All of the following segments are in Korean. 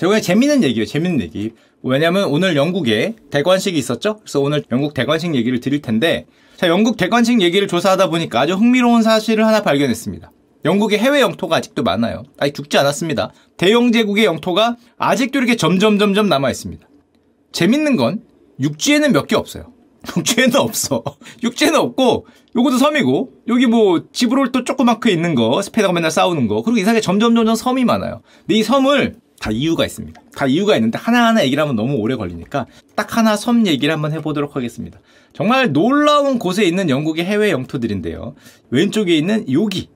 제가 재밌는 얘기예요. 재밌는 얘기. 왜냐하면 오늘 영국에 대관식이 있었죠. 그래서 오늘 영국 대관식 얘기를 드릴 텐데 자 영국 대관식 얘기를 조사하다 보니까 아주 흥미로운 사실을 하나 발견했습니다. 영국의 해외 영토가 아직도 많아요. 아직 죽지 않았습니다. 대영 제국의 영토가 아직도 이렇게 점점 점점 남아 있습니다. 재밌는 건 육지에는 몇 개 없어요. 육지에는 없어. 육지에는 없고 요것도 섬이고 여기 뭐 지브롤터 조그맣게 있는 거 스페인하고 맨날 싸우는 거 그리고 이상하게 점점 점점 섬이 많아요. 근데 이 섬을 다 이유가 있습니다. 다 이유가 있는데 하나하나 얘기를 하면 너무 오래 걸리니까 딱 하나 섬 얘기를 한번 해보도록 하겠습니다. 정말 놀라운 곳에 있는 영국의 해외 영토들인데요. 왼쪽에 있는 여기.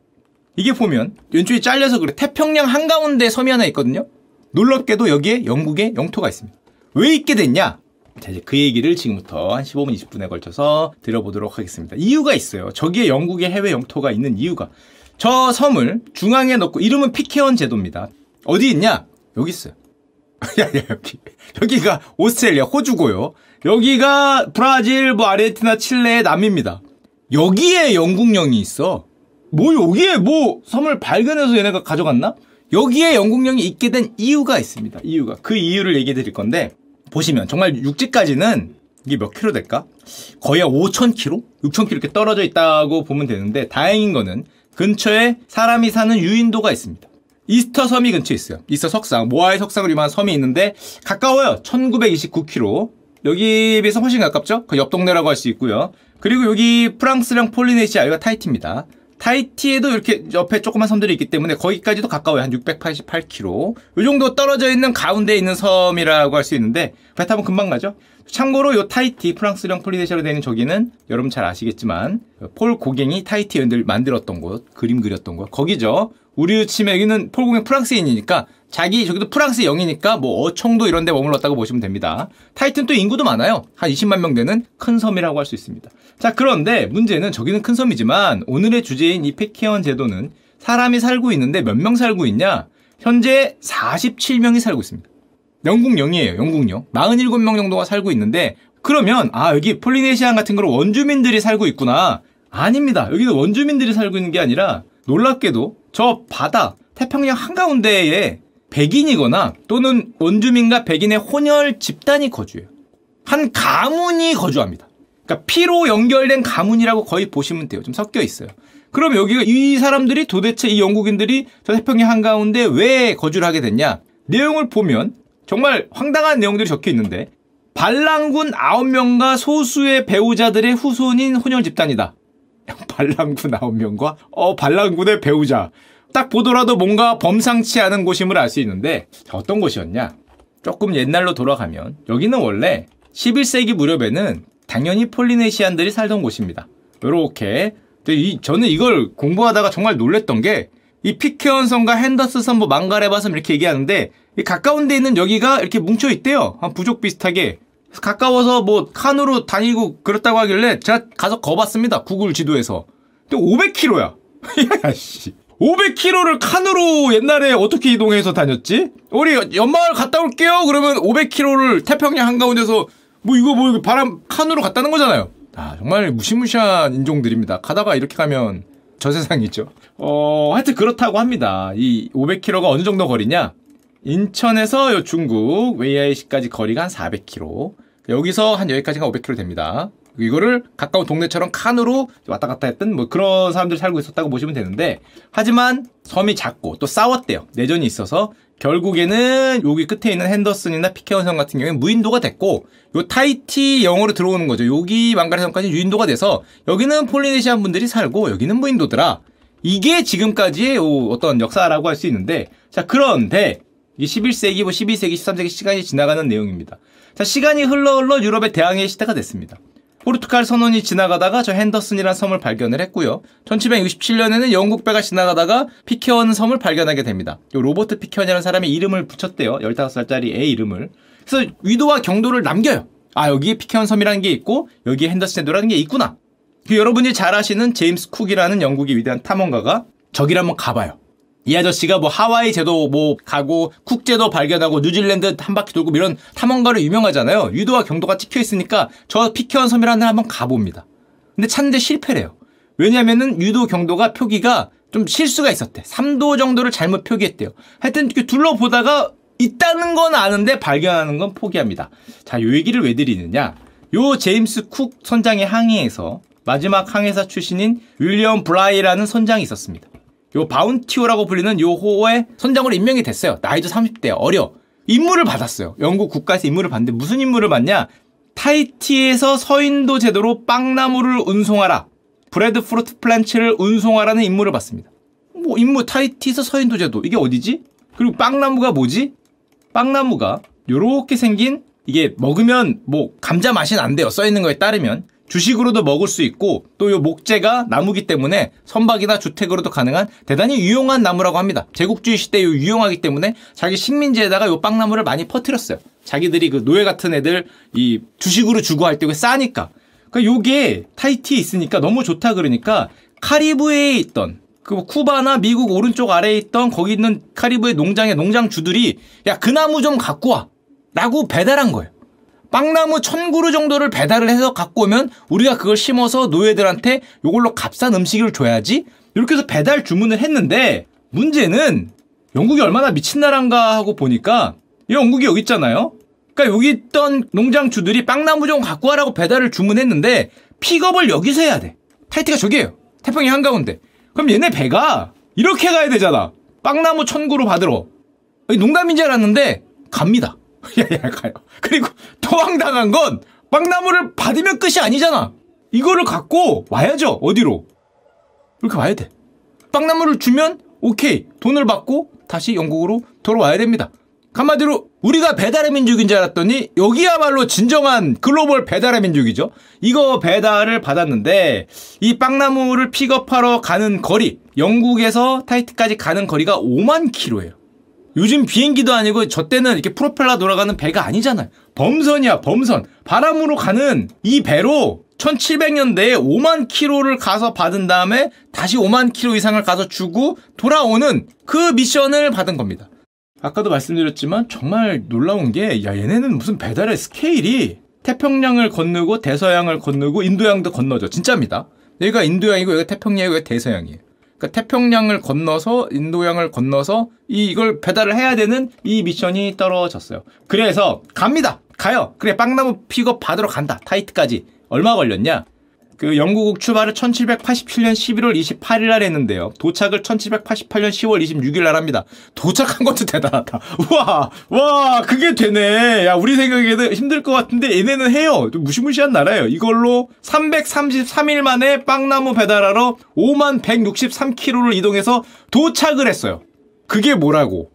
이게 보면 왼쪽이 잘려서 그래. 태평양 한가운데 섬이 하나 있거든요. 놀랍게도 여기에 영국의 영토가 있습니다. 왜 있게 됐냐? 자, 이제 그 얘기를 지금부터 한 15분, 20분에 걸쳐서 들어보도록 하겠습니다. 이유가 있어요. 저기에 영국의 해외 영토가 있는 이유가. 저 섬을 중앙에 넣고, 이름은 피케온 제도입니다. 어디 있냐? 여기 있어요. 야, 야, 여기. 여기가 오스트레일리아, 호주고요. 여기가 브라질, 뭐 아르헨티나, 칠레의 남입니다. 여기에 영국령이 있어. 뭐 여기에 뭐 섬을 발견해서 얘네가 가져갔나? 여기에 영국령이 있게 된 이유가 있습니다. 이유가. 그 이유를 얘기해 드릴 건데 보시면 정말 육지까지는 이게 몇 킬로 될까? 거의 5천 킬로? 6천 킬로 이렇게 떨어져 있다고 보면 되는데 다행인 거는 근처에 사람이 사는 유인도가 있습니다. 이스터 섬이 근처에 있어요. 이스터 석상, 모아이 석상으로 유명한 섬이 있는데 가까워요. 1929km. 여기에 비해서 훨씬 가깝죠? 그 옆 동네라고 할 수 있고요. 그리고 여기 프랑스령 폴리네시아, 여기가 타이티입니다. 타이티에도 이렇게 옆에 조그만 섬들이 있기 때문에 거기까지도 가까워요. 한 688km. 이 정도 떨어져 있는 가운데 있는 섬이라고 할 수 있는데 배 타면 금방 가죠. 참고로 요 타이티 프랑스령 폴리네시아로 되는 저기는 여러분 잘 아시겠지만 폴 고갱이 타이티 여인들 만들었던 곳, 그림 그렸던 곳 거기죠. 우리 치면 여기는 폴 고갱 프랑스인이니까 자기 저기도 프랑스령이니까 뭐 어청도 이런 데 머물렀다고 보시면 됩니다. 타이티는 또 인구도 많아요. 한 20만 명 되는 큰 섬이라고 할 수 있습니다. 자, 그런데 문제는 저기는 큰 섬이지만 오늘의 주제인 이 핏케언 제도는 사람이 살고 있는데 몇 명 살고 있냐? 현재 47명이 살고 있습니다. 영국령이에요, 영국령. 47명 정도가 살고 있는데 그러면 아, 여기 폴리네시안 같은 거로 원주민들이 살고 있구나. 아닙니다. 여기는 원주민들이 살고 있는 게 아니라 놀랍게도 저 바다 태평양 한가운데에 백인이거나 또는 원주민과 백인의 혼혈 집단이 거주해요. 한 가문이 거주합니다. 그러니까 피로 연결된 가문이라고 거의 보시면 돼요. 좀 섞여 있어요. 그럼 여기가 이 사람들이 도대체 이 영국인들이 저 태평양 한가운데 왜 거주를 하게 됐냐? 내용을 보면 정말 황당한 내용들이 적혀 있는데 반란군 9명과 소수의 배우자들의 후손인 혼혈 집단이다. 반란군 9명과 어 반란군의 배우자. 딱 보더라도 뭔가 범상치 않은 곳임을 알 수 있는데 어떤 곳이었냐? 조금 옛날로 돌아가면 여기는 원래 11세기 무렵에는 당연히 폴리네시안들이 살던 곳입니다. 이렇게 저는 이걸 공부하다가 정말 놀랬던 게 이 피케온 섬과 핸더스 섬, 뭐 망가레바 섬 이렇게 얘기하는데 가까운 데 있는 여기가 이렇게 뭉쳐 있대요. 한 부족 비슷하게. 가까워서 뭐 칸으로 다니고 그렇다고 하길래 제가 가서 거봤습니다. 구글 지도에서. 근데 500km야. 야, 씨. 500km를 칸으로 옛날에 어떻게 이동해서 다녔지? 우리 연마을 갔다 올게요. 그러면 500km를 태평양 한가운데서 뭐 이거 뭐 바람 칸으로 갔다는 거잖아요. 아, 정말 무시무시한 인종들입니다. 가다가 이렇게 가면 저 세상이죠. 어, 하여튼 그렇다고 합니다. 이 500km가 어느 정도 거리냐? 인천에서 중국 웨이아이시까지 거리가 한 400km. 여기서 한 여기까지가 500km 됩니다. 이거를 가까운 동네처럼 칸으로 왔다 갔다 했던 뭐 그런 사람들 살고 있었다고 보시면 되는데 하지만 섬이 작고 또 싸웠대요. 내전이 있어서 결국에는 여기 끝에 있는 핸더슨이나 피케원 섬 같은 경우에는 무인도가 됐고 요 타이티 영어로 들어오는 거죠. 여기 망가리 섬까지 유인도가 돼서 여기는 폴리네시안 분들이 살고 여기는 무인도더라. 이게 지금까지의 어떤 역사라고 할 수 있는데 자 그런데 이 11세기, 뭐 12세기, 13세기 시간이 지나가는 내용입니다. 자 시간이 흘러 흘러 유럽의 대항해 시대가 됐습니다. 포르투갈 선원이 지나가다가 저 핸더슨이라는 섬을 발견을 했고요. 1767년에는 영국 배가 지나가다가 핏케언 섬을 발견하게 됩니다. 로버트 핏케언이라는 사람이 이름을 붙였대요. 15살짜리 애 이름을. 그래서 위도와 경도를 남겨요. 아 여기에 핏케언 섬이라는 게 있고 여기에 핸더슨 제도라는 게 있구나. 그 여러분이 잘 아시는 제임스 쿡이라는 영국의 위대한 탐험가가 저기를 한번 가봐요. 이 아저씨가 뭐 하와이 제도 뭐 가고 쿡제도 발견하고 뉴질랜드 한 바퀴 돌고 이런 탐험가로 유명하잖아요. 유도와 경도가 찍혀 있으니까 저 피케원 섬이라는 데 한번 가봅니다. 근데 찾는데 실패래요. 왜냐면은 유도 경도가 표기가 좀 실수가 있었대. 3도 정도를 잘못 표기했대요. 하여튼 이렇게 둘러보다가 있다는 건 아는데 발견하는 건 포기합니다. 자, 요 얘기를 왜 드리느냐? 요 제임스 쿡 선장의 항해에서 마지막 항해사 출신인 윌리엄 블라이라는 선장이 있었습니다. 요 바운티호라고 불리는 요 호의 선장으로 임명이 됐어요. 나이도 30대 어려. 임무를 받았어요. 영국 국가에서 임무를 받는데 무슨 임무를 받냐? 타이티에서 서인도 제도로 빵나무를 운송하라. breadfruit plants를 운송하라는 임무를 받습니다. 뭐 임무 타이티에서 서인도 제도 이게 어디지? 그리고 빵나무가 뭐지? 빵나무가 요렇게 생긴 이게 먹으면 뭐 감자 맛이 난대요. 써 있는 거에 따르면 주식으로도 먹을 수 있고 또 요 목재가 나무기 때문에 선박이나 주택으로도 가능한 대단히 유용한 나무라고 합니다. 제국주의 시대에 유용하기 때문에 자기 식민지에다가 요 빵나무를 많이 퍼뜨렸어요. 자기들이 그 노예 같은 애들 이 주식으로 주고 할 때 싸니까. 그러니까 요게 타이티에 있으니까 너무 좋다 그러니까 카리브해에 있던 그 쿠바나 미국 오른쪽 아래에 있던 거기 있는 카리브해 농장의 농장주들이 야 그 나무 좀 갖고 와 라고 배달한 거예요. 빵나무 천 그루 정도를 배달을 해서 갖고 오면 우리가 그걸 심어서 노예들한테 이걸로 값싼 음식을 줘야지 이렇게 해서 배달 주문을 했는데 문제는 영국이 얼마나 미친 나라인가 하고 보니까 이 영국이 여기 있잖아요. 그러니까 여기 있던 농장주들이 빵나무 좀 갖고 와라고 배달을 주문했는데 픽업을 여기서 해야 돼. 타이트가 저기에요. 태평양 한가운데. 그럼 얘네 배가 이렇게 가야 되잖아. 빵나무 천 그루 받으러. 농담인 줄 알았는데 갑니다. 야야 가요. 그리고 더 황당한 건 빵나무를 받으면 끝이 아니잖아. 이거를 갖고 와야죠. 어디로? 이렇게 와야 돼. 빵나무를 주면 오케이 돈을 받고 다시 영국으로 돌아와야 됩니다. 한마디로 우리가 배달의 민족인 줄 알았더니 여기야말로 진정한 글로벌 배달의 민족이죠. 이거 배달을 받았는데 이 빵나무를 픽업하러 가는 거리 영국에서 타이티까지 가는 거리가 5만 킬로예요. 요즘 비행기도 아니고 저 때는 이렇게 프로펠러 돌아가는 배가 아니잖아요. 범선이야, 범선. 바람으로 가는 이 배로 1700년대에 5만 킬로를 가서 받은 다음에 다시 5만 킬로 이상을 가서 주고 돌아오는 그 미션을 받은 겁니다. 아까도 말씀드렸지만 정말 놀라운 게, 야, 얘네는 무슨 배달의 스케일이 태평양을 건너고 대서양을 건너고 인도양도 건너죠. 진짜입니다. 여기가 인도양이고 여기가 태평양이고 여기가 대서양이에요. 그러니까 태평양을 건너서 인도양을 건너서 이 이걸 배달을 해야 되는 이 미션이 떨어졌어요. 그래서 갑니다. 가요. 그래 빵나무 픽업 받으러 간다. 타이트까지. 얼마 걸렸냐? 그 영국 출발을 1787년 11월 28일 날 했는데요. 도착을 1788년 10월 26일 날 합니다. 도착한 것도 대단하다. 우와, 와, 그게 되네. 야, 우리 생각에는 힘들 것 같은데 얘네는 해요. 무시무시한 나라예요. 이걸로 333일 만에 빵나무 배달하러 5만 163km를 이동해서 도착을 했어요. 그게 뭐라고?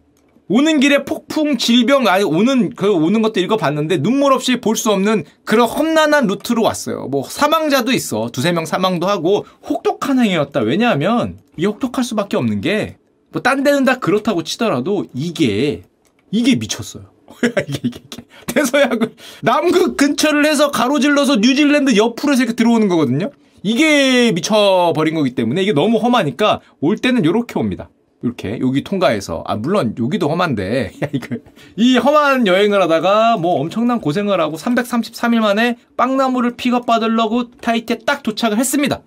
오는 길에 폭풍 질병 아니 오는 그 오는 것도 읽어봤는데 눈물 없이 볼 수 없는 그런 험난한 루트로 왔어요. 뭐 사망자도 있어 두세 명 사망도 하고 혹독한 행위였다. 왜냐하면 이 혹독할 수밖에 없는 게 뭐 딴 데는 다 그렇다고 치더라도 이게 이게 미쳤어요. 이게, 이게, 이게. 대서양을 남극 근처를 해서 가로질러서 뉴질랜드 옆으로 이렇게 들어오는 거거든요. 이게 미쳐버린 거기 때문에 이게 너무 험하니까 올 때는 이렇게 옵니다. 이렇게 여기 통과해서 아 물론 여기도 험한데 이 험한 여행을 하다가 뭐 엄청난 고생을 하고 333일 만에 빵나무를 픽업 받으려고 타이티에 딱 도착을 했습니다.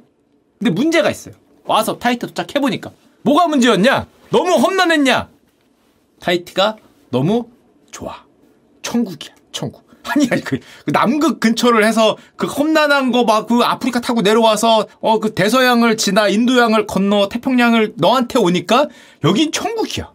근데 문제가 있어요. 와서 타이티 도착해 보니까 뭐가 문제였냐? 너무 험난했냐? 타이티가 너무 좋아. 천국이야. 천국. 아니, 아니, 그, 그 남극 근처를 해서 그 험난한 거 막 그 아프리카 타고 내려와서 어, 그 대서양을 지나 인도양을 건너 태평양을 너한테 오니까 여긴 천국이야.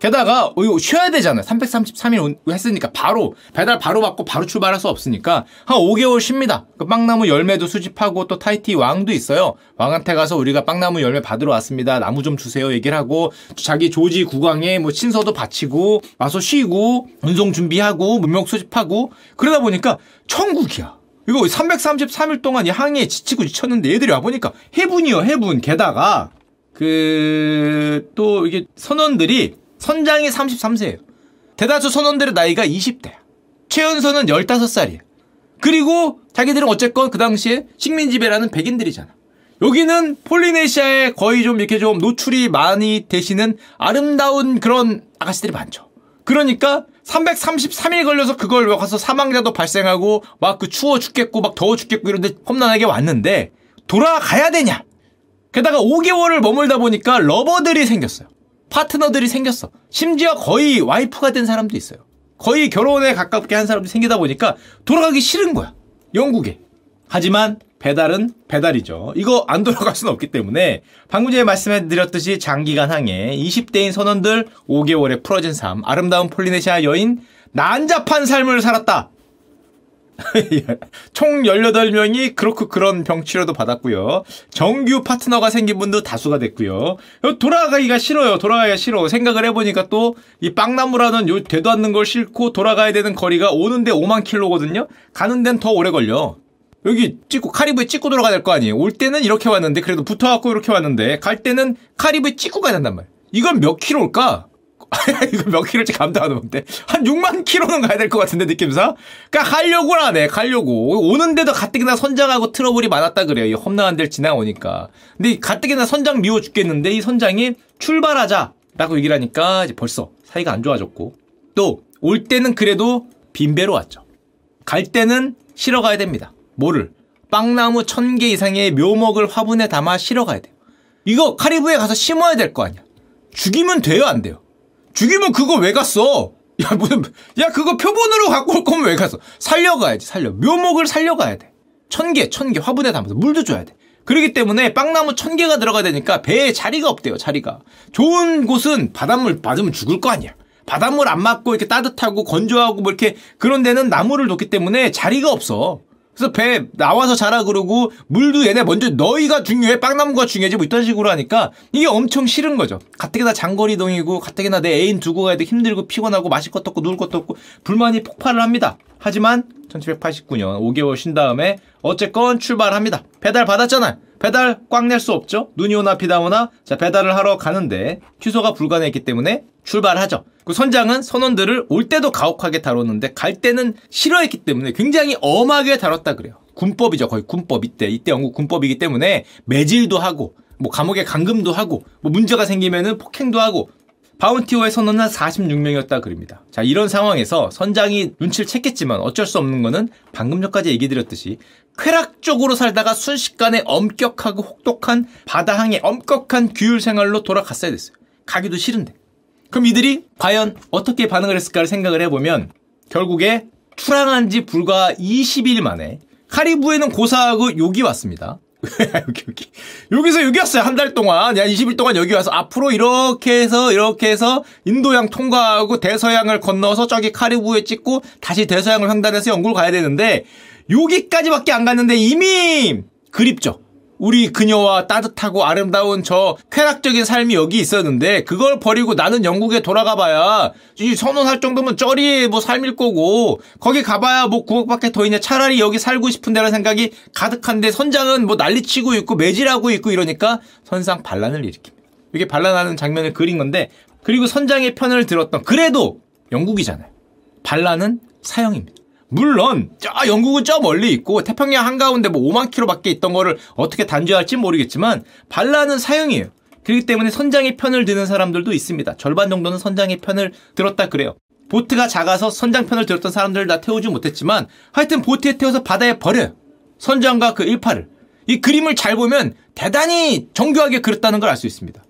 게다가 쉬어야 되잖아요. 333일 했으니까 바로 배달 바로 받고 바로 출발할 수 없으니까 한 5개월 쉽니다. 그 빵나무 열매도 수집하고 또 타이티 왕도 있어요. 왕한테 가서 우리가 빵나무 열매 받으러 왔습니다. 나무 좀 주세요. 얘기를 하고 자기 조지 국왕에 뭐 친서도 바치고 와서 쉬고 운송 준비하고 문명 수집하고 그러다 보니까 천국이야. 이거 333일 동안 이 항해에 지치고 지쳤는데 얘들이 와보니까 해분이요, 해분. 게다가, 그, 또 이게 선원들이 선장이 33세예요. 대다수 선원들의 나이가 20대야. 최연소는 15살이에요. 그리고 자기들은 어쨌건 그 당시에 식민지배라는 백인들이잖아. 여기는 폴리네시아에 거의 좀 이렇게 좀 노출이 많이 되시는 아름다운 그런 아가씨들이 많죠. 그러니까 333일 걸려서 그걸 가서 사망자도 발생하고 막 그 추워 죽겠고 막 더워 죽겠고 이런데 험난하게 왔는데 돌아가야 되냐? 게다가 5개월을 머물다 보니까 러버들이 생겼어요. 파트너들이 생겼어. 심지어 거의 와이프가 된 사람도 있어요. 거의 결혼에 가깝게 한 사람도 생기다 보니까 돌아가기 싫은 거야. 영국에. 하지만 배달은 배달이죠. 이거 안 돌아갈 수는 없기 때문에 방금 전에 말씀해드렸듯이 장기간 항해 20대인 선원들 5개월의 풀어진 삶 아름다운 폴리네시아 여인 난잡한 삶을 살았다. 총 18명이 그렇고 그런 병치료도 받았고요. 정규 파트너가 생긴 분도 다수가 됐고요. 돌아가기가 싫어요. 돌아가기가 싫어. 생각을 해보니까 또 이 빵나무라는 요 되도 않는 걸 싣고 돌아가야 되는 거리가 오는데 5만 킬로거든요. 가는 데는 더 오래 걸려. 여기 찍고 카리브에 찍고 돌아가야 될 거 아니에요. 올 때는 이렇게 왔는데 그래도 붙어갖고 이렇게 왔는데 갈 때는 카리브에 찍고 가야 된단 말이야. 이건 몇 킬로일까? 이거 몇 킬로인지 감도 안 오는데. 한 6만 킬로는 가야 될 것 같은데 느낌상? 그러니까 가려고 하네 가려고. 오는데도 가뜩이나 선장하고 트러블이 많았다 그래요. 이 험난한 데를 지나오니까. 근데 가뜩이나 선장 미워 죽겠는데 이 선장이 출발하자 라고 얘기를 하니까 이제 벌써 사이가 안 좋아졌고. 또 올 때는 그래도 빈배로 왔죠. 갈 때는 실어 가야 됩니다. 뭐를? 빵나무 천 개 이상의 묘목을 화분에 담아 실어 가야 돼요. 이거 카리브에 가서 심어야 될 거 아니야. 죽이면 돼요 안 돼요 죽이면 그거 왜 갔어? 야, 무슨, 야, 그거 표본으로 갖고 올 거면 왜 갔어? 살려가야지, 살려. 묘목을 살려가야 돼. 천 개, 천 개 화분에 담아서 물도 줘야 돼. 그렇기 때문에 빵나무 천 개가 들어가야 되니까 배에 자리가 없대요, 자리가. 좋은 곳은 바닷물 맞으면 죽을 거 아니야. 바닷물 안 맞고 이렇게 따뜻하고 건조하고 뭐 이렇게 그런 데는 나무를 놓기 때문에 자리가 없어. 그래서 배 나와서 자라 그러고 물도 얘네 먼저 너희가 중요해 빵나무가 중요하지 뭐 이런 식으로 하니까 이게 엄청 싫은 거죠. 가뜩이나 장거리 이동이고 가뜩이나 내 애인 두고 가야 돼 힘들고 피곤하고 마실 것도 없고 누울 것도 없고 불만이 폭발을 합니다. 하지만 1789년 5개월 쉰 다음에 어쨌건 출발합니다. 배달 받았잖아. 배달 꽉 낼 수 없죠. 눈이 오나 비다 오나 자 배달을 하러 가는데 취소가 불가능했기 때문에 출발하죠. 그 선장은 선원들을 올 때도 가혹하게 다뤘는데 갈 때는 싫어했기 때문에 굉장히 엄하게 다뤘다 그래요. 군법이죠. 거의 군법 이때 이때 영국 군법이기 때문에 매질도 하고 뭐 감옥에 감금도 하고 뭐 문제가 생기면은 폭행도 하고 바운티오의 선원은 46명이었다 그럽니다. 자, 이런 상황에서 선장이 눈치를 챘겠지만 어쩔 수 없는 거는 방금 전까지 얘기 드렸듯이 쾌락적으로 살다가 순식간에 엄격하고 혹독한 바다항의 엄격한 규율 생활로 돌아갔어야 됐어요. 가기도 싫은데. 그럼 이들이 과연 어떻게 반응을 했을까를 생각을 해보면 결국에 출항한 지 불과 20일 만에 카리브에는 고사하고 욕이 왔습니다. 여기 여기 여기서 여기 왔어요 한 달 동안. 야 20일 동안 여기 와서 앞으로 이렇게 해서 이렇게 해서 인도양 통과하고 대서양을 건너서 저기 카리브에 찍고 다시 대서양을 횡단해서 영국을 가야 되는데 여기까지밖에 안 갔는데 이미 그립죠 우리 그녀와 따뜻하고 아름다운 저 쾌락적인 삶이 여기 있었는데 그걸 버리고 나는 영국에 돌아가 봐야 이 선언할 정도면 쩌리 뭐 삶일 거고 거기 가봐야 뭐 9억밖에 더 있냐 차라리 여기 살고 싶은데라는 생각이 가득한데 선장은 뭐 난리치고 있고 매질하고 있고 이러니까 선상 반란을 일으킵니다. 이게 반란하는 장면을 그린 건데 그리고 선장의 편을 들었던 그래도 영국이잖아요. 반란은 사형입니다. 물론 저 영국은 저 멀리 있고 태평양 한가운데 뭐 5만 킬로밖에 있던 거를 어떻게 단죄할지 모르겠지만 반란은 사형이에요. 그렇기 때문에 선장의 편을 드는 사람들도 있습니다. 절반 정도는 선장의 편을 들었다 그래요. 보트가 작아서 선장 편을 들었던 사람들을 다 태우지 못했지만 하여튼 보트에 태워서 바다에 버려요. 선장과 그 일파를. 이 그림을 잘 보면 대단히 정교하게 그렸다는 걸 알 수 있습니다.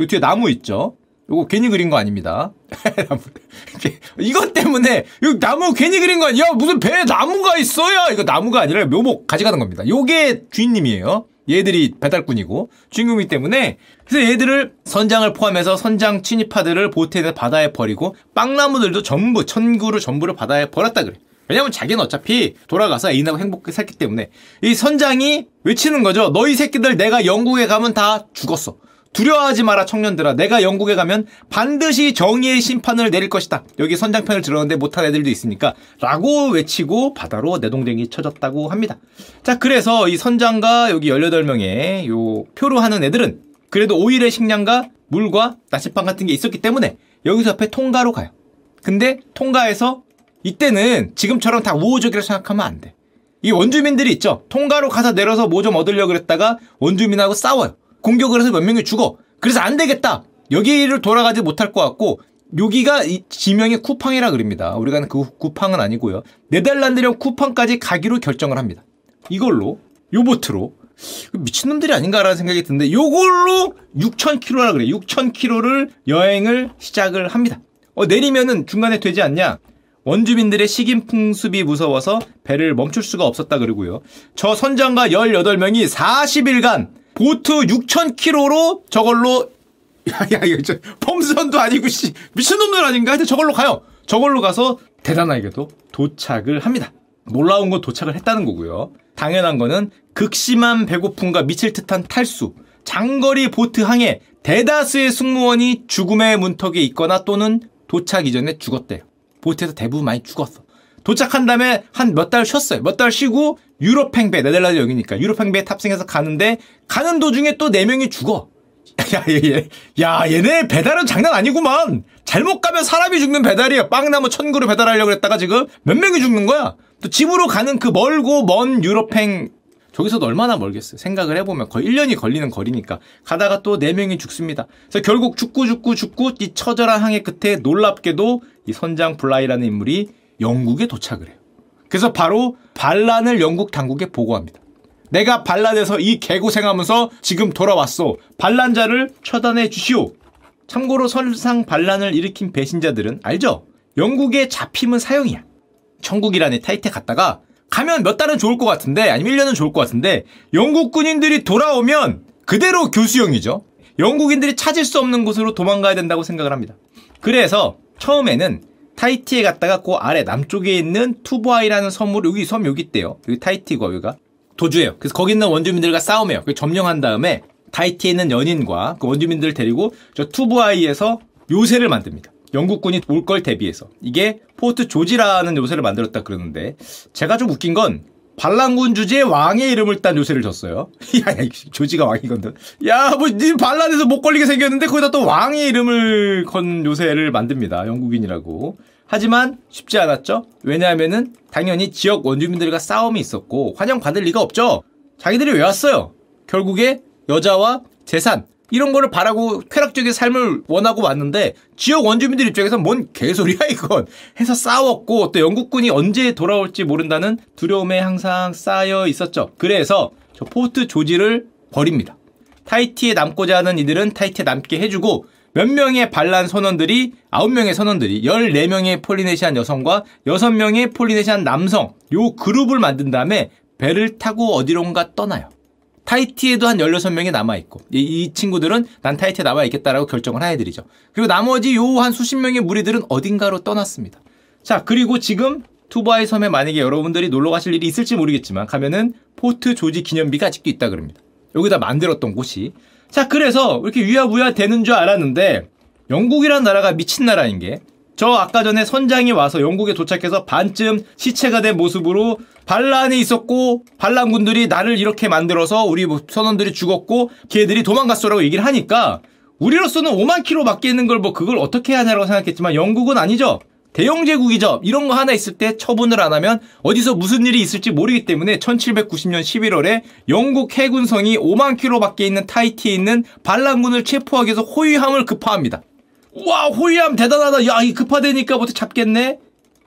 이 뒤에 나무 있죠? 이거 괜히 그린 거 아닙니다. 이것 때문에 이거 나무 괜히 그린 거 아니야? 무슨 배에 나무가 있어요? 이거 나무가 아니라 묘목 가져가는 겁니다. 요게 주인님이에요. 얘들이 배달꾼이고 주인공이기 때문에 그래서 얘들을 선장을 포함해서 선장 친입파들을 보트에 바다에 버리고 빵나무들도 전부 천구를 전부를 바다에 버렸다 그래. 왜냐면 자기는 어차피 돌아가서 애인하고 행복하게 살기 때문에 이 선장이 외치는 거죠. 너희 새끼들 내가 영국에 가면 다 죽었어. 두려워하지 마라 청년들아 내가 영국에 가면 반드시 정의의 심판을 내릴 것이다 여기 선장편을 들었는데 못한 애들도 있으니까 라고 외치고 바다로 내동댕이 쳐졌다고 합니다 자 그래서 이 선장과 여기 18명의 요 표로 하는 애들은 그래도 5일의 식량과 물과 나시빵 같은 게 있었기 때문에 여기서 옆에 통가로 가요 근데 통가에서 이때는 지금처럼 다 우호적이라 생각하면 안 돼. 이 원주민들이 있죠. 통가로 가서 내려서 뭐 좀 얻으려고 그랬다가 원주민하고 싸워요. 공격을 해서 몇 명이 죽어. 그래서 안 되겠다. 여기를 돌아가지 못할 것 같고 여기가 지명이 쿠팡이라 그럽니다. 우리가 그 쿠팡은 아니고요. 네덜란드령 쿠팡까지 가기로 결정을 합니다. 이걸로 요보트로 미친놈들이 아닌가라는 생각이 드는데 요걸로 6,000km라 그래. 6,000km를 여행을 시작을 합니다. 어, 내리면은 중간에 되지 않냐? 원주민들의 식인 풍습이 무서워서 배를 멈출 수가 없었다 그러고요. 저 선장과 18명이 40일간 보트 6,000km로 저걸로 야, 야, 이거 저 펌선도 아니고 씨 미친놈들 아닌가? 하여튼 저걸로 가요. 저걸로 가서 대단하게도 도착을 합니다. 놀라운 건 도착을 했다는 거고요. 당연한 거는 극심한 배고픔과 미칠 듯한 탈수, 장거리 보트 항해 대다수의 승무원이 죽음의 문턱에 있거나 또는 도착 이전에 죽었대요. 보트에서 대부분 많이 죽었어. 도착한 다음에 한 몇 달 쉬었어요. 몇 달 쉬고 유럽 행배, 네덜란드 여기니까 유럽 행배에 탑승해서 가는데 가는 도중에 또 4명이 죽어. 야, 얘, 얘, 야, 얘네 배달은 장난 아니구만. 잘못 가면 사람이 죽는 배달이야. 빵나무 천그루 배달하려고 그랬다가 지금 몇 명이 죽는 거야. 또 집으로 가는 그 멀고 먼 유럽행 저기서도 얼마나 멀겠어요. 생각을 해보면 거의 1년이 걸리는 거리니까. 가다가 또 4명이 죽습니다. 그래서 결국 죽고 죽고 죽고 이 처절한 항해 끝에 놀랍게도 이 선장 블라이라는 인물이 영국에 도착을 해요. 그래서 바로 반란을 영국 당국에 보고합니다. 내가 반란에서 이 개고생하면서 지금 돌아왔어. 반란자를 처단해 주시오. 참고로 설상 반란을 일으킨 배신자들은 알죠? 영국의 잡힘은 사형이야. 천국이라는 타이틀 갔다가 가면 몇 달은 좋을 것 같은데 아니면 1년은 좋을 것 같은데 영국 군인들이 돌아오면 그대로 교수형이죠. 영국인들이 찾을 수 없는 곳으로 도망가야 된다고 생각을 합니다. 그래서 처음에는 타이티에 갔다가 그 아래 남쪽에 있는 투보아이라는 섬으로 여기 섬 여기 있대요. 여기 타이티고 여기가 도주해요. 그래서 거기 있는 원주민들과 싸움해요. 점령한 다음에 타이티에 있는 연인과 그 원주민들을 데리고 저 투보아이에서 요새를 만듭니다. 영국군이 올 걸 대비해서 이게 포트 조지라는 요새를 만들었다 그러는데 제가 좀 웃긴 건 반란군 주제에 왕의 이름을 딴 요새를 줬어요. 야, 야, 조지가 왕이건데. 야, 뭐, 니 반란에서 못 걸리게 생겼는데, 거기다 또 왕의 이름을 건 요새를 만듭니다. 영국인이라고. 하지만 쉽지 않았죠? 왜냐하면은, 당연히 지역 원주민들과 싸움이 있었고, 환영받을 리가 없죠? 자기들이 왜 왔어요? 결국에 여자와 재산, 이런 거를 바라고 쾌락적인 삶을 원하고 왔는데 지역 원주민들 입장에서 뭔 개소리야 이건 해서 싸웠고 또 영국군이 언제 돌아올지 모른다는 두려움에 항상 싸여 있었죠. 그래서 저 포트 조지를 버립니다. 타이티에 남고자 하는 이들은 타이티에 남게 해주고 몇 명의 반란 선원들이 9명의 선원들이 14명의 폴리네시안 여성과 6명의 폴리네시안 남성 요 그룹을 만든 다음에 배를 타고 어디론가 떠나요. 타이티에도 한 16명이 남아있고, 이, 이 친구들은 난 타이티에 남아있겠다라고 결정을 한 애들이죠. 그리고 나머지 요 한 수십 명의 무리들은 어딘가로 떠났습니다. 자, 그리고 지금 투바이 섬에 만약에 여러분들이 놀러 가실 일이 있을지 모르겠지만 가면은 포트 조지 기념비가 아직도 있다 그럽니다. 여기다 만들었던 곳이. 자, 그래서 이렇게 유야무야 되는 줄 알았는데 영국이란 나라가 미친 나라인 게 저 아까 전에 선장이 와서 영국에 도착해서 반쯤 시체가 된 모습으로 반란이 있었고 반란군들이 나를 이렇게 만들어서 우리 뭐 선원들이 죽었고 걔들이 도망갔어라고 얘기를 하니까 우리로서는 5만 킬로 밖에 있는 걸 뭐 그걸 어떻게 하냐라고 생각했지만 영국은 아니죠. 대영제국이죠. 이런 거 하나 있을 때 처분을 안 하면 어디서 무슨 일이 있을지 모르기 때문에 1790년 11월에 영국 해군성이 5만 킬로 밖에 있는 타이티에 있는 반란군을 체포하기 위해서 호위함을 급파합니다. 와 호위함 대단하다. 야 이 급파되니까 어떻게 잡겠네.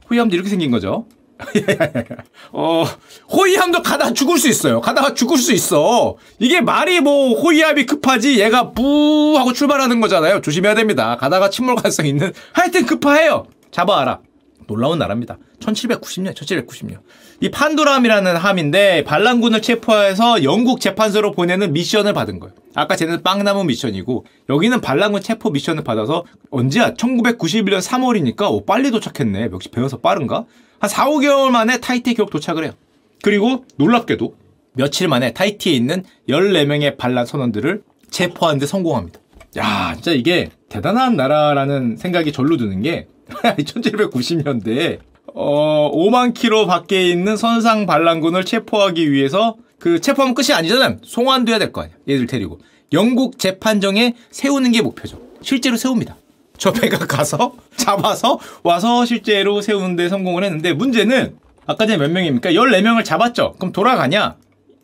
호위함도 이렇게 생긴 거죠. 어, 호위함도 가다가 죽을 수 있어요. 가다가 죽을 수 있어. 이게 말이 뭐 호위함이 급하지 얘가 부 하고 출발하는 거잖아요. 조심해야 됩니다. 가다가 침몰 가능성 있는 하여튼 급파해요. 잡아와라. 놀라운 나라입니다. 1790년, 1790년. 이 판도람이라는 함인데 반란군을 체포해서 영국 재판소로 보내는 미션을 받은 거예요. 아까 쟤는 빵나무 미션이고 여기는 반란군 체포 미션을 받아서 언제야? 1991년 3월이니까 오, 빨리 도착했네. 역시 배워서 빠른가? 한 4, 5개월 만에 타이티에 결국 도착을 해요. 그리고 놀랍게도 며칠 만에 타이티에 있는 14명의 반란 선원들을 체포하는 데 성공합니다. 야, 진짜 이게 대단한 나라라는 생각이 절로 드는 게 1790년대에 어, 5만 킬로 밖에 있는 선상 반란군을 체포하기 위해서 그 체포하면 끝이 아니잖아요. 송환돼야 될 거 아니야. 얘들 데리고. 영국 재판정에 세우는 게 목표죠. 실제로 세웁니다. 저 배가 가서 잡아서 와서 실제로 세우는데 성공을 했는데 문제는 아까 전에 몇 명입니까? 14명을 잡았죠. 그럼 돌아가냐?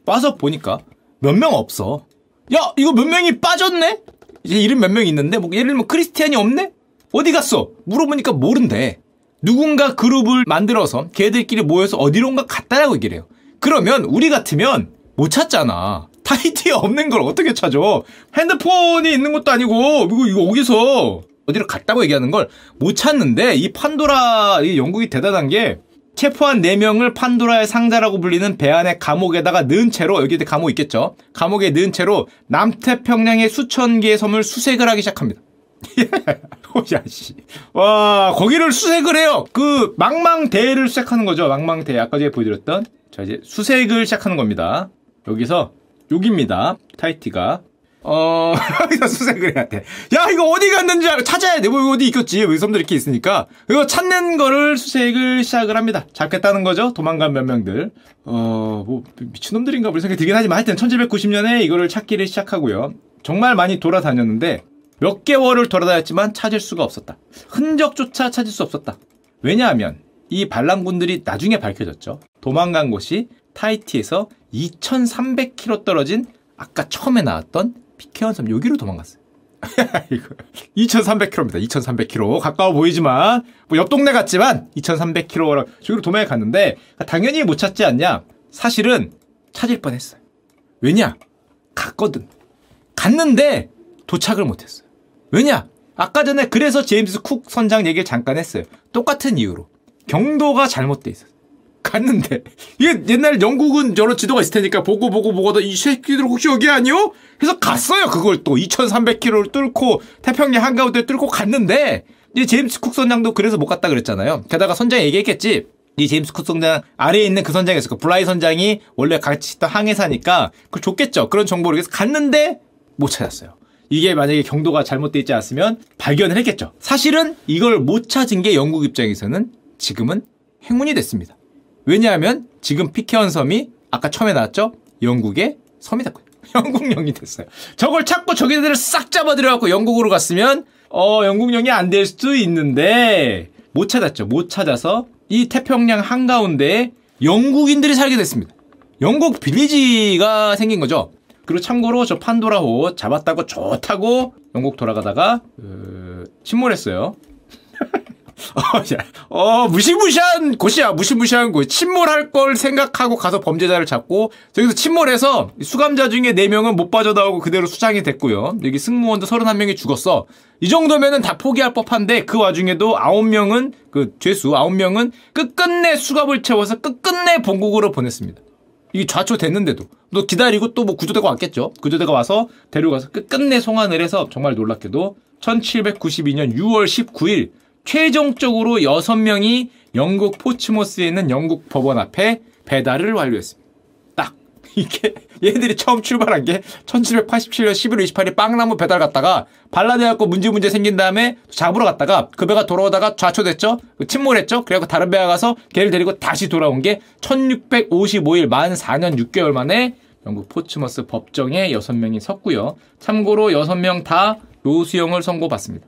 와서 보니까 몇 명 없어. 야, 이거 몇 명이 빠졌네? 이제 이름 몇 명 있는데 뭐 예를 들면 크리스티안이 없네? 어디 갔어? 물어보니까 모른대. 누군가 그룹을 만들어서 걔들끼리 모여서 어디론가 갔다라고 얘기를 해요. 그러면 우리 같으면 못 찾잖아. 타이티에 없는 걸 어떻게 찾아? 핸드폰이 있는 것도 아니고 이거 이거 어디서 어디로 갔다고 얘기하는 걸 못 찾는데 이 판도라 이 영국이 대단한 게 체포한 4명을 판도라의 상자라고 불리는 배 안의 감옥에다가 넣은 채로 여기 감옥 있겠죠. 감옥에 넣은 채로 남태평양의 수천 개의 섬을 수색을 하기 시작합니다. 야, 씨. 와, 거기를 수색을 해요. 그 망망대해를 수색하는 거죠. 망망대해. 아까 전에 보여드렸던. 자, 이제 수색을 시작하는 겁니다. 여기서 여기입니다. 타이티가. 어, 여기서 수색을 해야 돼. 야, 이거 어디 갔는지 알아. 찾아야 돼. 뭐, 어디 있겠지. 여기 섬들 이렇게 있으니까. 이거 찾는 거를 수색을 시작을 합니다. 잡겠다는 거죠. 도망간 몇 명들. 어, 뭐, 미친놈들인가 뭐 생각이 들긴 하지만 하여튼 1790년에 이거를 찾기를 시작하고요. 정말 많이 돌아다녔는데, 몇 개월을 돌아다녔지만 찾을 수가 없었다. 흔적조차 찾을 수 없었다. 왜냐하면, 이 반란군들이 나중에 밝혀졌죠. 도망간 곳이 타이티에서 2300km 떨어진 아까 처음에 나왔던 피케온 섬 여기로 도망갔어요. 2300km입니다. 2300km. 가까워 보이지만, 뭐 옆 동네 같지만, 2300km 저기로 도망에 갔는데, 당연히 못 찾지 않냐? 사실은 찾을 뻔 했어요. 왜냐? 갔거든. 갔는데, 도착을 못 했어요. 왜냐? 아까 전에 그래서 제임스 쿡 선장 얘기를 잠깐 했어요. 똑같은 이유로. 경도가 잘못돼 있었어요. 갔는데 이게 옛날 영국은 여러 지도가 있을 테니까 보고 보고 보고도 이 새끼들 혹시 여기 아니요? 해서 갔어요 그걸 또 2300km를 뚫고 태평양 한가운데 뚫고 갔는데 이제 제임스 쿡 선장도 그래서 못 갔다 그랬잖아요 게다가 선장이 얘기했겠지 이 제임스 쿡 선장 아래에 있는 그 선장이 있었고 블라이 선장이 원래 같이 있던 항해사니까 그걸 줬겠죠 그런 정보를 위해서 갔는데 못 찾았어요 이게 만약에 경도가 잘못돼 있지 않았으면 발견을 했겠죠 사실은 이걸 못 찾은 게 영국 입장에서는 지금은 행운이 됐습니다 왜냐하면 지금 피케온 섬이 아까 처음에 나왔죠? 영국의 섬이 됐고요. 영국령이 됐어요. 저걸 찾고 저기들을 싹 잡아들여갖고 영국으로 갔으면 어 영국령이 안 될 수도 있는데 못 찾았죠. 못 찾아서 이 태평양 한가운데에 영국인들이 살게 됐습니다. 영국 빌리지가 생긴 거죠. 그리고 참고로 저 판도라호 잡았다고 좋다고 영국 돌아가다가 그, 침몰했어요. 어, 야, 어, 무시무시한 곳이야. 무시무시한 곳. 침몰할 걸 생각하고 가서 범죄자를 잡고, 저기서 침몰해서 수감자 중에 4명은 못 빠져나오고 그대로 수장이 됐고요. 여기 승무원도 31명이 죽었어. 이 정도면은 다 포기할 법한데, 그 와중에도 9명은, 그 죄수 9명은 끝끝내 수갑을 채워서 끝끝내 본국으로 보냈습니다. 이게 좌초 됐는데도. 또 기다리고 또 뭐 구조대가 왔겠죠. 구조대가 와서 데려가서 끝끝내 송환을 해서 정말 놀랍게도 1792년 6월 19일 최종적으로 6명이 영국 포츠모스에 있는 영국 법원 앞에 배달을 완료했습니다. 딱. 이게 얘들이 처음 출발한 게 1787년 11월 28일 빵나무 배달 갔다가 반란해갖고 문제 문제 생긴 다음에 잡으러 갔다가 그 배가 돌아오다가 좌초됐죠? 침몰했죠? 그래갖고 다른 배가 가서 걔를 데리고 다시 돌아온 게 1655일 만 4년 6개월 만에 영국 포츠머스 법정에 6명이 섰고요. 참고로 6명 다 교수형을 선고받습니다.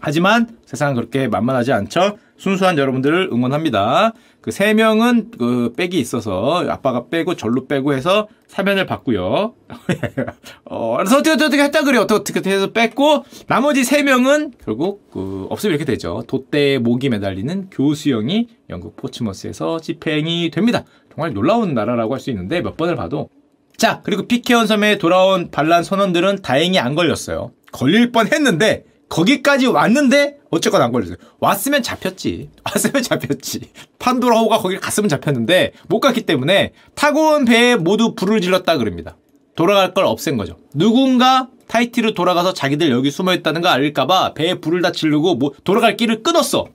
하지만 세상은 그렇게 만만하지 않죠. 순수한 여러분들을 응원합니다. 그 세 명은 그 백이 있어서 아빠가 빼고 절로 빼고 해서 사면을 받고요. 어, 그래서 어떻게 어떻게 했다 그래요. 어떻게 어떻게 해서 뺐고 나머지 세 명은 결국 그 없으면 이렇게 되죠. 돛대에 목이 매달리는 교수형이 영국 포츠머스에서 집행이 됩니다. 정말 놀라운 나라라고 할 수 있는데 몇 번을 봐도 자 그리고 피케온 섬에 돌아온 반란 선원들은 다행히 안 걸렸어요. 걸릴 뻔 했는데 거기까지 왔는데 어쨌거나 안 걸렸어요. 왔으면 잡혔지. 왔으면 잡혔지. 판도라호가 거길 갔으면 잡혔는데 못 갔기 때문에 타고 온 배에 모두 불을 질렀다 그럽니다. 돌아갈 걸 없앤 거죠. 누군가 타이티로 돌아가서 자기들 여기 숨어 있다는 거 알릴까봐 배에 불을 다 지르고 뭐 돌아갈 길을 끊었어.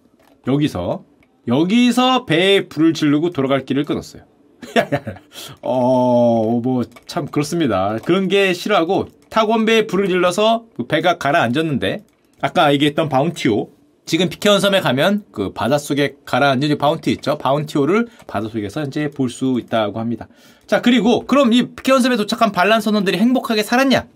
여기서 여기서 배에 불을 지르고 돌아갈 길을 끊었어요. 어, 뭐, 참, 그렇습니다. 그런 게 싫어하고, 타고 온 배에 불을 질러서 그 배가 가라앉았는데, 아까 얘기했던 바운티호. 지금 피케언 섬에 가면 그 바닷속에 가라앉은 바운티 있죠. 바운티호를 바닷속에서 이제 볼 수 있다고 합니다. 자, 그리고 그럼 이 피케언 섬에 도착한 반란 선원들이 행복하게 살았냐?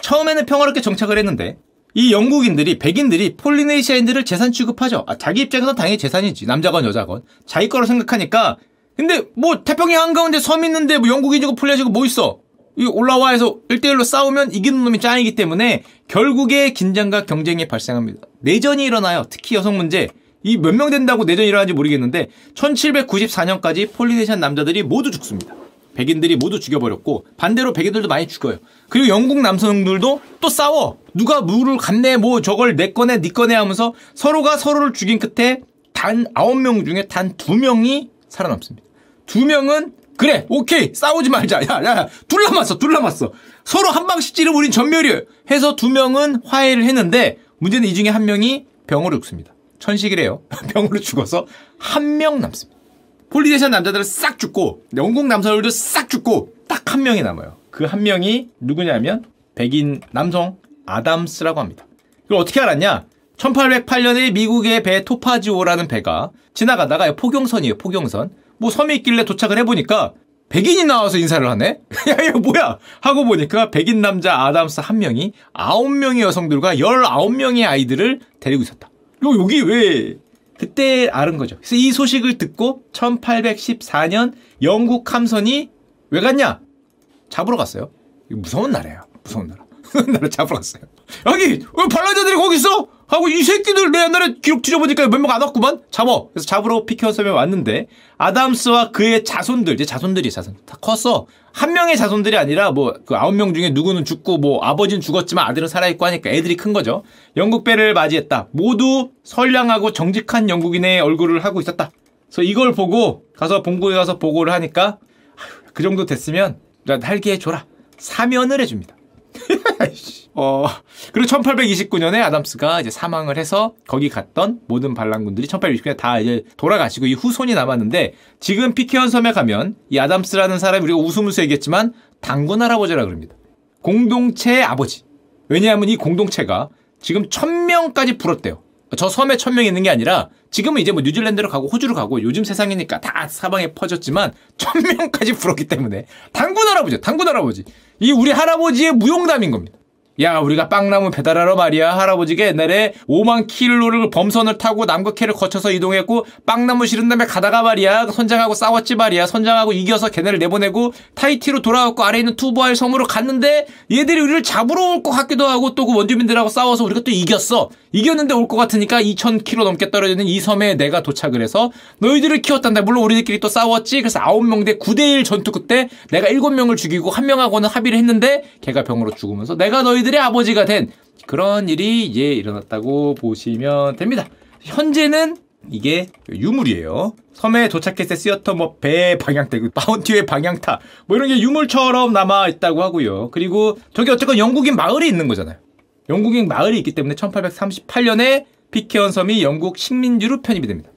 처음에는 평화롭게 정착을 했는데 이 영국인들이 백인들이 폴리네시아인들을 재산 취급하죠. 아, 자기 입장에서 당연히 재산이지. 남자건 여자건. 자기 거로 생각하니까 근데 뭐 태평양 한가운데 섬 있는데 뭐 영국인이고 폴리네시아고 뭐 있어? 올라와 해서 1대1로 싸우면 이기는 놈이 짱이기 때문에 결국에 긴장과 경쟁이 발생합니다. 내전이 일어나요. 특히 여성 문제. 이 몇 명 된다고 내전이 일어나는지 모르겠는데 1794년까지 폴리네시안 남자들이 모두 죽습니다. 백인들이 모두 죽여버렸고 반대로 백인들도 많이 죽어요. 그리고 영국 남성들도 또 싸워. 누가 물을 갔네 뭐 저걸 내 거네 네 거네 하면서 서로가 서로를 죽인 끝에 단 아홉 명 중에 단두 명이 살아남습니다. 두 명은 그래 오케이. 싸우지 말자. 야야 둘 남았어 둘 남았어. 서로 한 방씩 찌르면 우린 전멸이에요. 해서 두 명은 화해를 했는데 문제는 이 중에 한 명이 병으로 죽습니다. 천식이래요. 병으로 죽어서 한 명 남습니다. 폴리네시아 남자들은 싹 죽고 영국 남성들도 싹 죽고 딱 한 명이 남아요. 그 한 명이 누구냐면 백인 남성 아담스라고 합니다. 이걸 어떻게 알았냐? 1808년에 미국의 배 토파지오라는 배가 지나가다가 포경선이에요 포경선 뭐 섬에 있길래 도착을 해보니까 백인이 나와서 인사를 하네? 야, 이거 뭐야? 하고 보니까 백인 남자 아담스 한 명이 아홉 명의 여성들과 열아홉 명의 아이들을 데리고 있었다. 요, 여기 왜? 그때 알은 거죠. 그래서 이 소식을 듣고 1814년 영국 함선이 왜 갔냐? 잡으러 갔어요. 무서운 나라예요. 무서운 나라. 무서운 나라 잡으러 갔어요. 여기 왜 반란자들이 거기 있어? 하고 이 새끼들 내 옛날에 기록 뒤져보니까 몇 명 안 왔구만. 잡어. 그래서 잡으러 피케어섬에 왔는데 아담스와 그의 자손들 이제 자손들이 자손 다 컸어. 한 명의 자손들이 아니라 뭐 그 아홉 명 중에 누구는 죽고 뭐 아버지는 죽었지만 아들은 살아있고 하니까 애들이 큰 거죠. 영국 배를 맞이했다. 모두 선량하고 정직한 영국인의 얼굴을 하고 있었다. 그래서 이걸 보고 가서 본국에 가서 보고를 하니까 그 정도 됐으면 날개 해줘라. 사면을 해줍니다 어, 그리고 1829년에 아담스가 이제 사망을 해서 거기 갔던 모든 반란군들이 1829년에 다 이제 돌아가시고 이 후손이 남았는데 지금 피케언 섬에 가면 이 아담스라는 사람이 우리가 웃으면서 얘기했지만 당군 할아버지라 그럽니다. 공동체의 아버지. 왜냐하면 이 공동체가 지금 천명까지 불었대요. 저 섬에 천명 있는 게 아니라 지금은 이제 뭐 뉴질랜드로 가고 호주로 가고 요즘 세상이니까 다 사방에 퍼졌지만 천 명까지 불었기 때문에 당군 할아버지, 당군 할아버지. 이 우리 할아버지의 무용담인 겁니다. 야 우리가 빵나무 배달하러 말이야. 할아버지가 옛날에 5만 킬로를 범선을 타고 남극해를 거쳐서 이동했고 빵나무 실은 다음에 가다가 말이야. 선장하고 싸웠지 말이야. 선장하고 이겨서 걔네를 내보내고 타이티로 돌아왔고 아래 있는 투보알 섬으로 갔는데 얘들이 우리를 잡으러 올 것 같기도 하고 또 그 원주민들하고 싸워서 우리가 또 이겼어 이겼는데 올 것 같으니까 2천 킬로 넘게 떨어지는 이 섬에 내가 도착을 해서 너희들을 키웠단다 물론 우리들끼리 또 싸웠지 그래서 9명 대 9대1 전투 그때 내가 7명을 죽이고 한 명하고는 합의를 했는데 걔가 병으로 죽으면서 내가 너희들 그들의 아버지가 된 그런 일이 이제 일어났다고 보시면 됩니다. 현재는 이게 유물이에요. 섬에 도착했을 때 쓰였던 뭐 배 방향대, 마운티의 방향타, 뭐 이런 게 유물처럼 남아 있다고 하고요. 그리고 저기 어쨌건 영국인 마을이 있는 거잖아요. 영국인 마을이 있기 때문에 1838년에 피케언 섬이 영국 식민지로 편입이 됩니다.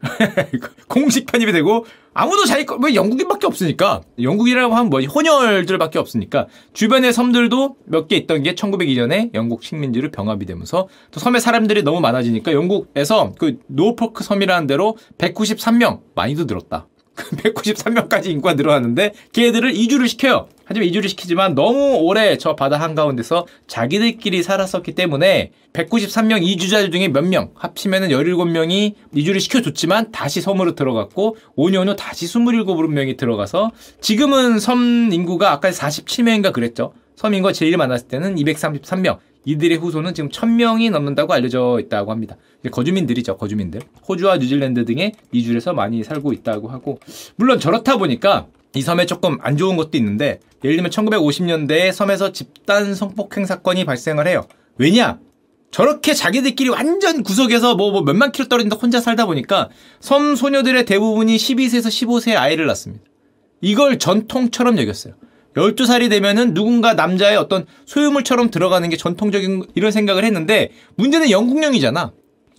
공식 편입이 되고 아무도 자기 거, 왜 영국인밖에 없으니까 영국이라고 하면 뭐 혼혈들밖에 없으니까 주변의 섬들도 몇 개 있던 게 1902년에 영국 식민지로 병합이 되면서 또 섬에 사람들이 너무 많아지니까 영국에서 그 노포크 섬이라는 데로 193명 많이도 늘었다. 193명까지 인구가 늘어났는데 걔들을 이주를 시켜요. 하지만 이주를 시키지만 너무 오래 저 바다 한가운데서 자기들끼리 살았었기 때문에 193명 이주자들 중에 몇 명 합치면은 17명이 이주를 시켜줬지만 다시 섬으로 들어갔고 5년 후 다시 27명이 들어가서 지금은 섬 인구가 아까 47명인가 그랬죠. 섬 인구가 제일 많았을 때는 233명. 이들의 후손은 지금 1000명이 넘는다고 알려져 있다고 합니다. 거주민들이죠, 거주민들. 호주와 뉴질랜드 등의 이주에서 많이 살고 있다고 하고 물론 저렇다 보니까 이 섬에 조금 안 좋은 것도 있는데 예를 들면 1950년대에 섬에서 집단 성폭행 사건이 발생을 해요. 왜냐? 저렇게 자기들끼리 완전 구석에서 뭐, 뭐 몇만 킬로 떨어진다 혼자 살다 보니까 섬 소녀들의 대부분이 12세에서 15세의 아이를 낳습니다. 이걸 전통처럼 여겼어요. 12살이 되면은 누군가 남자의 어떤 소유물처럼 들어가는 게 전통적인 이런 생각을 했는데 문제는 영국령이잖아.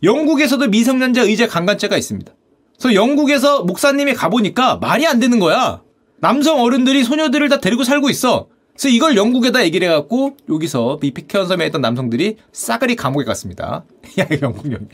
영국에서도 미성년자 의제 강간죄가 있습니다. 그래서 영국에서 목사님이 가보니까 말이 안 되는 거야. 남성 어른들이 소녀들을 다 데리고 살고 있어. 그래서 이걸 영국에다 얘기를 해갖고 여기서 이 피케언 섬에 있던 남성들이 싸그리 감옥에 갔습니다. 야 영국령이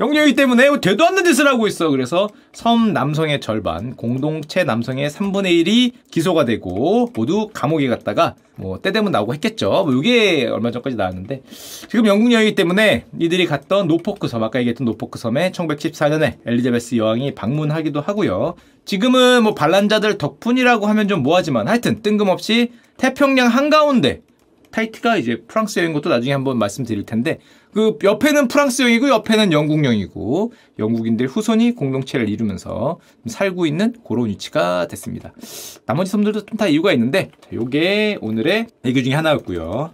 영국령이기 때문에 뭐 되도 않는 짓을 하고 있어. 그래서 섬 남성의 절반, 공동체 남성의 3분의 1이 기소가 되고 모두 감옥에 갔다가 뭐 때 되면 나오고 했겠죠. 뭐 이게 얼마 전까지 나왔는데 지금 영국령이기 때문에 이들이 갔던 노포크 섬 아까 얘기했던 노포크 섬에 1914년에 엘리자베스 여왕이 방문하기도 하고요. 지금은 뭐 반란자들 덕분이라고 하면 좀 뭐하지만 하여튼 뜬금없이 태평양 한가운데 타이티가 이제 프랑스령인 것도 나중에 한번 말씀드릴 텐데 그 옆에는 프랑스여이고 옆에는 영국령이고 영국인들 후손이 공동체를 이루면서 살고 있는 그런 위치가 됐습니다. 나머지 섬들도 좀 다 이유가 있는데 요게 오늘의 얘기 중에 하나였고요.